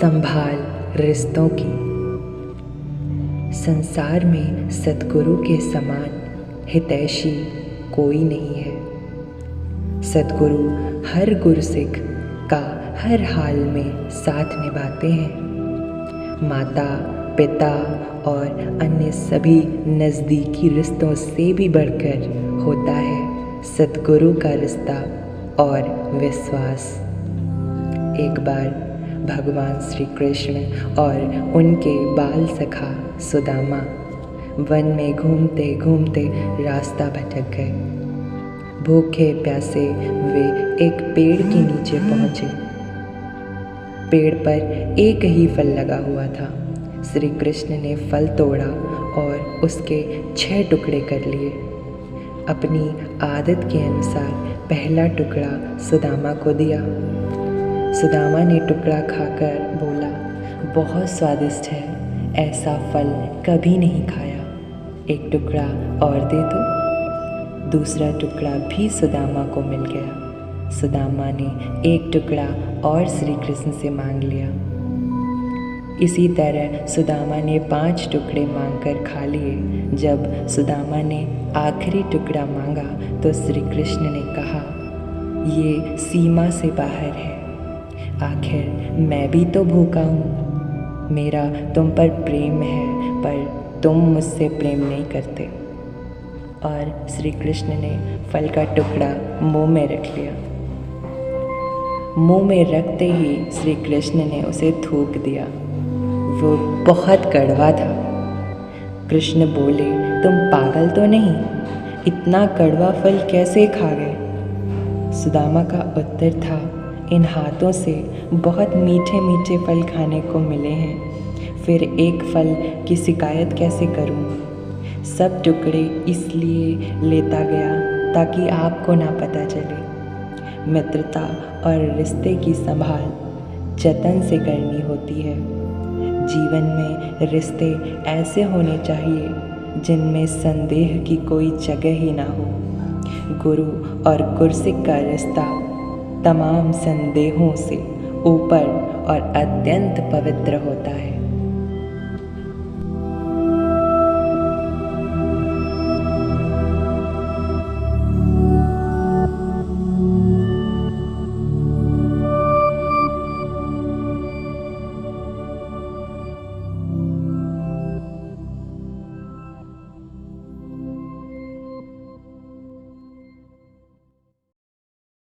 संभाल रिश्तों की। संसार में सतगुरु के समान हितैषी कोई नहीं है। सतगुरु हर गुरसिख का हर हाल में साथ निभाते हैं। माता, पिता और अन्य सभी नज़दीकी रिश्तों से भी बढ़कर होता है सतगुरु का रिश्ता और विश्वास। एक बार भगवान श्री कृष्ण और उनके बाल सखा सुदामा। वन में घूमते घूमते रास्ता भटक गए। भूखे प्यासे वे एक पेड़ के नीचे पहुँचे। पेड़ पर एक ही फल लगा हुआ था। श्री कृष्ण ने फल तोड़ा और उसके छह टुकड़े कर लिए। अपनी आदत के अनुसार पहला टुकड़ा सुदामा को दिया। सुदामा ने टुकड़ा खाकर बोला, बहुत स्वादिष्ट है, ऐसा फल कभी नहीं खाया। एक टुकड़ा और दे दो। दूसरा टुकड़ा भी सुदामा को मिल गया। सुदामा ने एक टुकड़ा और श्री कृष्ण से मांग लिया। इसी तरह सुदामा ने पाँच टुकड़े मांगकर खा लिए। जब सुदामा ने आखिरी टुकड़ा मांगा तो श्री कृष्ण ने कहा, ये सीमा से बाहर है। आखिर मैं भी तो भूखा हूँ। मेरा तुम पर प्रेम है, पर तुम मुझसे प्रेम नहीं करते। और श्री कृष्ण ने फल का टुकड़ा मुँह में रख लिया। मुँह में रखते ही श्री कृष्ण ने उसे थूक दिया। वो बहुत कड़वा था। कृष्ण बोले, तुम पागल तो नहीं? इतना कड़वा फल कैसे खा गए सुदामा का उत्तर था इन हाथों से बहुत मीठे मीठे फल खाने को मिले हैं। फिर एक फल की शिकायत कैसे करूँ? सब टुकड़े इसलिए लेता गया ताकि आपको ना पता चले। मित्रता और रिश्ते की संभाल जतन से करनी होती है। जीवन में रिश्ते ऐसे होने चाहिए जिनमें संदेह की कोई जगह ही ना हो। गुरु और गुरसिक का रिश्ता तमाम संदेहों से ऊपर और अत्यंत पवित्र होता है।